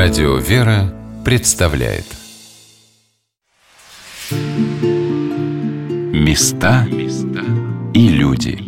Радио «Вера» представляет Места и люди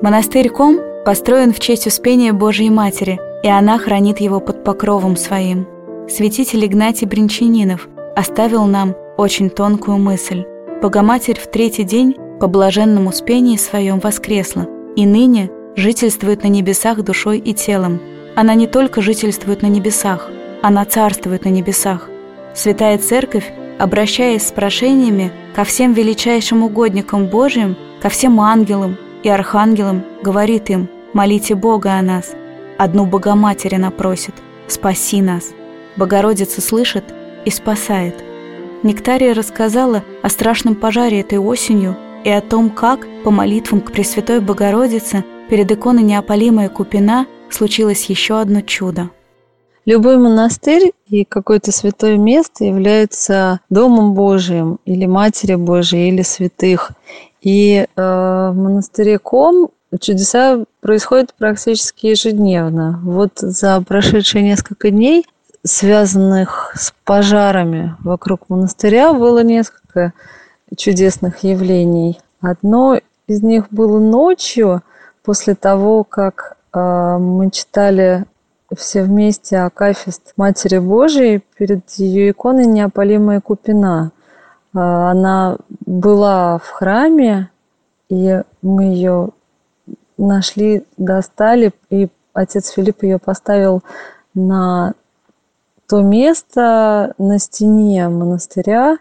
Монастырь Ком построен в честь Успения Божией Матери, и она хранит его под покровом своим. Святитель Игнатий Бринчанинов оставил нам очень тонкую мысль. Богоматерь в третий день по блаженному спении своем воскресла, и ныне жительствует на небесах душой и телом. Она не только жительствует на небесах, она царствует на небесах. Святая Церковь, обращаясь с прошениями ко всем величайшим угодникам Божьим, ко всем ангелам и архангелам, говорит им, молите Бога о нас. Одну Богоматерь она просит, спаси нас. Богородица слышит и спасает. Нектария рассказала о страшном пожаре этой осенью и о том, как, по молитвам к Пресвятой Богородице, перед иконой неопалимая Купина случилось еще одно чудо. Любой монастырь и какое-то святое место является домом Божиим или Матери Божией или святых. И э, в монастыре Ком чудеса происходят практически ежедневно. Вот за прошедшие несколько дней, связанных с пожарами вокруг монастыря, было несколько чудесных явлений. Одно из них было ночью, после того, как э, мы читали все вместе Акафист Матери Божией перед ее иконой неопалимая Купина. Э, она была в храме, и мы ее нашли, достали, и отец Филипп ее поставил на то место на стене монастыря,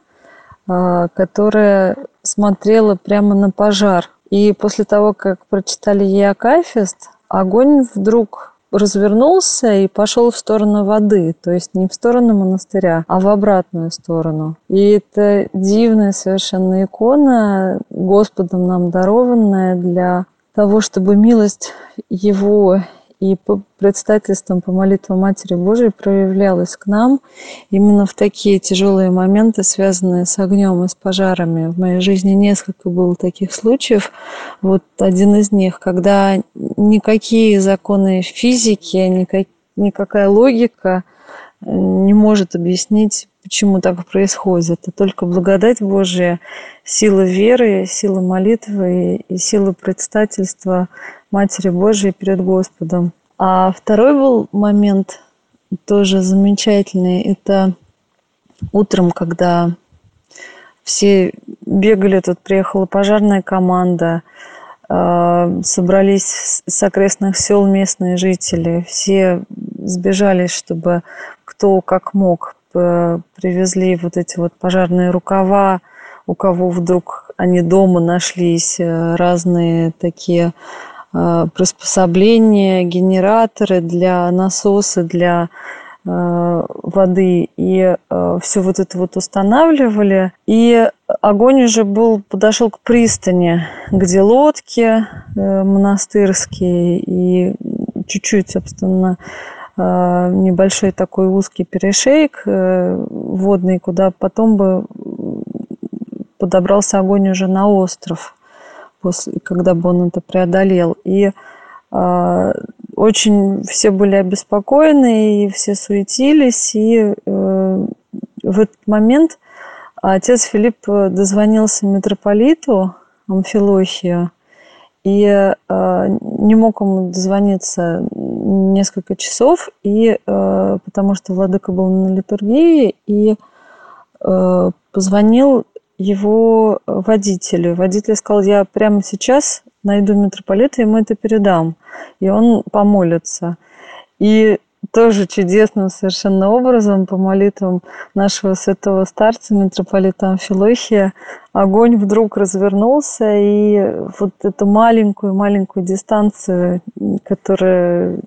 которая смотрела прямо на пожар. И после того, как прочитали ей Акафист, огонь вдруг развернулся и пошел в сторону воды, то есть не в сторону монастыря, а в обратную сторону. И это дивная совершенно икона, Господом нам дарованная для того, чтобы милость Его и по предстательствам по молитвам Матери Божией проявлялось к нам именно в такие тяжелые моменты, связанные с огнем и с пожарами. В моей жизни несколько было таких случаев. Вот один из них, когда никакие законы физики, никак, никакая логика не может объяснить, почему так происходит. Это только благодать Божия, сила веры, сила молитвы и сила предстательства Матери Божией перед Господом. А второй был момент тоже замечательный. Это утром, когда все бегали, тут приехала пожарная команда, а, собрались с окрестных сел местные жители, все сбежались, чтобы кто как мог привезли вот эти вот пожарные рукава, у кого вдруг они дома нашлись, э, разные такие приспособления, генераторы для насоса, для э, воды. И э, все вот это вот устанавливали. И огонь уже был, подошел к пристани, где лодки монастырские и чуть-чуть, собственно, небольшой такой узкий перешейк водный, куда потом бы подобрался огонь уже на остров после, когда бы он это преодолел. И э, очень все были обеспокоены, и все суетились. И э, в этот момент отец Филипп дозвонился митрополиту Амфилохию, и э, не мог ему дозвониться несколько часов, и, э, потому что владыка был на литургии, и э, позвонил его э, водителю. Водитель сказал, я прямо сейчас найду митрополита, ему это передам. И он помолится. И тоже чудесным совершенно образом по молитвам нашего святого старца, митрополита Амфилохия, огонь вдруг развернулся, и вот эту маленькую-маленькую дистанцию, которая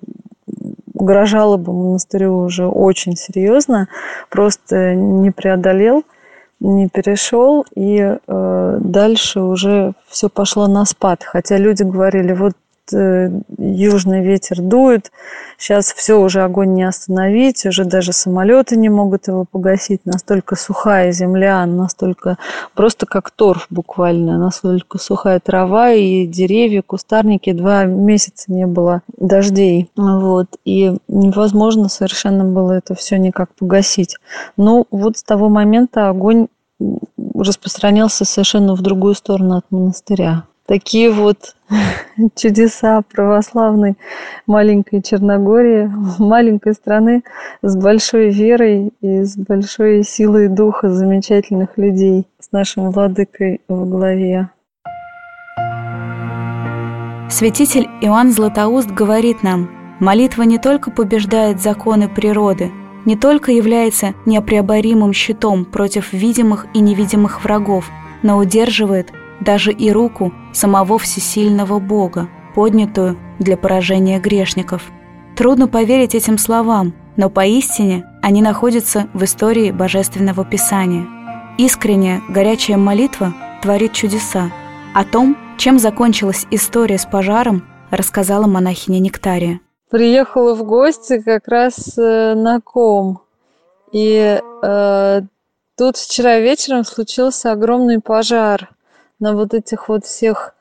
угрожала бы монастырю уже очень серьезно, просто не преодолел – не перешел, и э, дальше уже все пошло на спад. Хотя люди говорили, вот южный ветер дует. Сейчас все уже огонь не остановить, уже даже самолеты не могут его погасить. Настолько сухая земля, настолько просто как торф буквально, настолько сухая трава и деревья, кустарники. Два месяца не было дождей. Вот. И невозможно совершенно было это все никак погасить. Ну, вот с того момента огонь распространялся совершенно в другую сторону от монастыря. Такие вот чудеса православной маленькой Черногории, маленькой страны с большой верой и с большой силой духа замечательных людей, с нашим владыкой во главе. Святитель Иоанн Златоуст говорит нам, молитва не только побеждает законы природы, не только является неопреоборимым щитом против видимых и невидимых врагов, но удерживает даже и руку самого всесильного Бога, поднятую для поражения грешников. Трудно поверить этим словам, но поистине они находятся в истории Божественного Писания. Искренняя, горячая молитва творит чудеса. О том, чем закончилась история с пожаром, рассказала монахиня Нектария. Приехала в гости как раз э, на ком. И э, тут вчера вечером случился огромный пожар на вот этих вот всех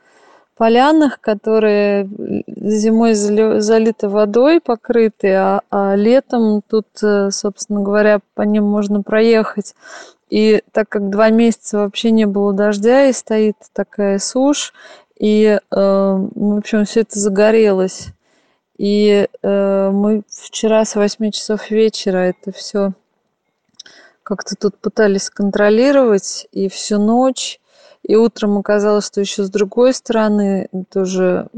полянах, которые зимой залиты водой, покрыты, а, а летом тут, э, собственно говоря, по ним можно проехать. И так как два месяца вообще не было дождя и стоит такая сушь, и, э, в общем, все это загорелось. И э, мы вчера с 8 часов вечера это все как-то тут пытались контролировать, и всю ночь и утром оказалось, что еще с другой стороны тоже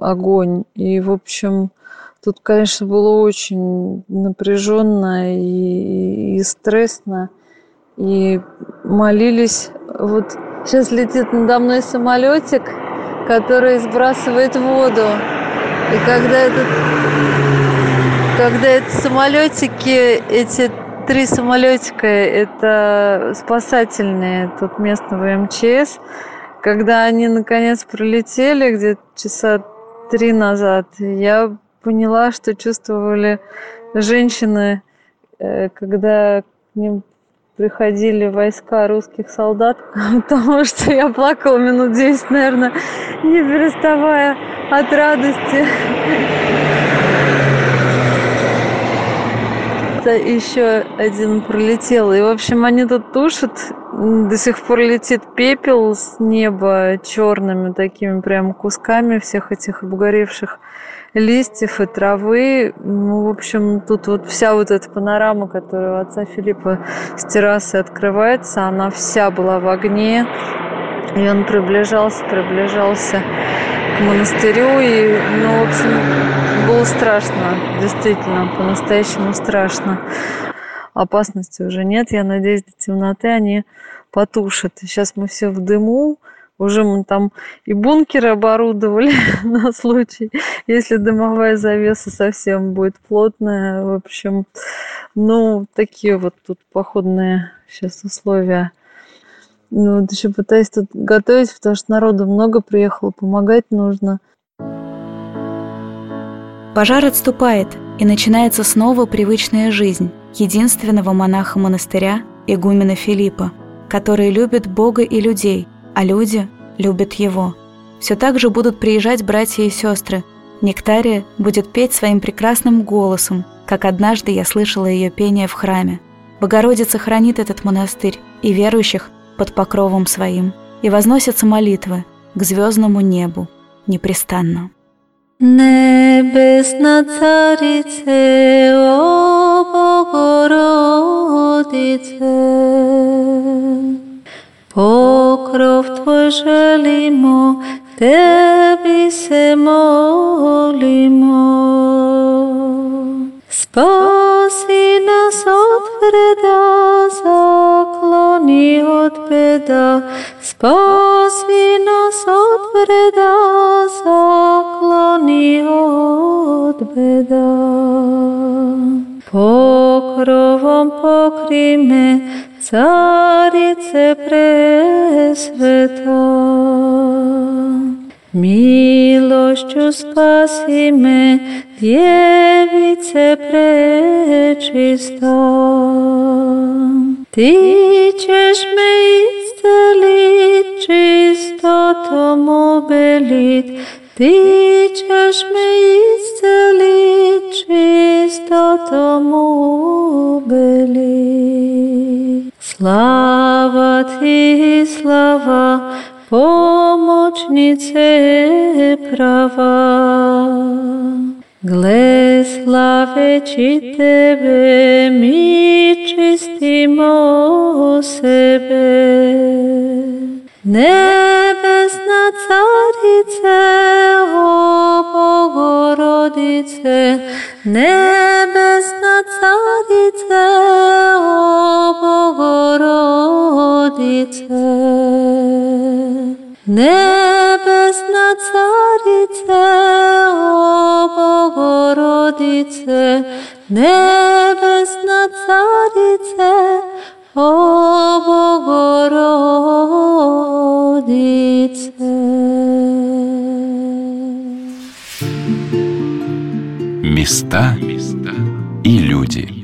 огонь. И, в общем, тут, конечно, было очень напряженно и, и стresсно. И молились. Вот сейчас летит надо мной самолетик, который сбрасывает воду. И когда этот когда эти самолетики, эти три самолетика, это спасательные тут местного МЧС. Когда они наконец пролетели, где-то часа три назад, я поняла, что чувствовали женщины, э, когда к ним приходили войска русских солдат, потому что я плакала минут 10, наверное, не переставая от радости. Это еще один пролетел. И, в общем, они тут тушат. До сих пор летит пепел с неба черными такими прям кусками всех этих обгоревших листьев и травы. Ну, в общем, тут вот вся вот эта панорама, которая у отца Филиппа с террасы открывается, она вся была в огне. И он приближался, приближался к монастырю. И, ну, было страшно, действительно, по-настоящему страшно. Опасности уже нет. Я надеюсь, до темноты они потушат. Сейчас мы все в дыму. Уже мы там и бункеры оборудовали на случай, если дымовая завеса совсем будет плотная. В общем, ну, такие вот тут походные сейчас условия. Ну, вот еще пытаюсь тут готовить, потому что народу много приехало, помогать нужно. Пожар отступает, и начинается снова привычная жизнь единственного монаха монастыря, игумена Филиппа, который любит Бога и людей, а люди любят его. Все так же будут приезжать братья и сестры. Нектария будет петь своим прекрасным голосом, как однажды я слышала ее пение в храме. Богородица хранит этот монастырь и верующих под покровом своим, и возносятся молитвы к звездному небу непрестанно. Небесна Царице, о Богородице, покров твој желимо, Теби се молимо. zakloni od beda. Spasi nas od vreda, zakloni od beda. Pokrovom pokrime, carice presveta. Miloš милостью спаси ме, Девице пречиста. Ти ќеш ме исцели, чистото му белит, Ти ќеш ме исцели, чистото му белит. Слава ти, слава, помощнице права. Gle slaveći Tebe, mi čistimo sebe. Nebesna carice, o Bogorodice, nebesna nebesna carice, o Bogorodice. Места и люди.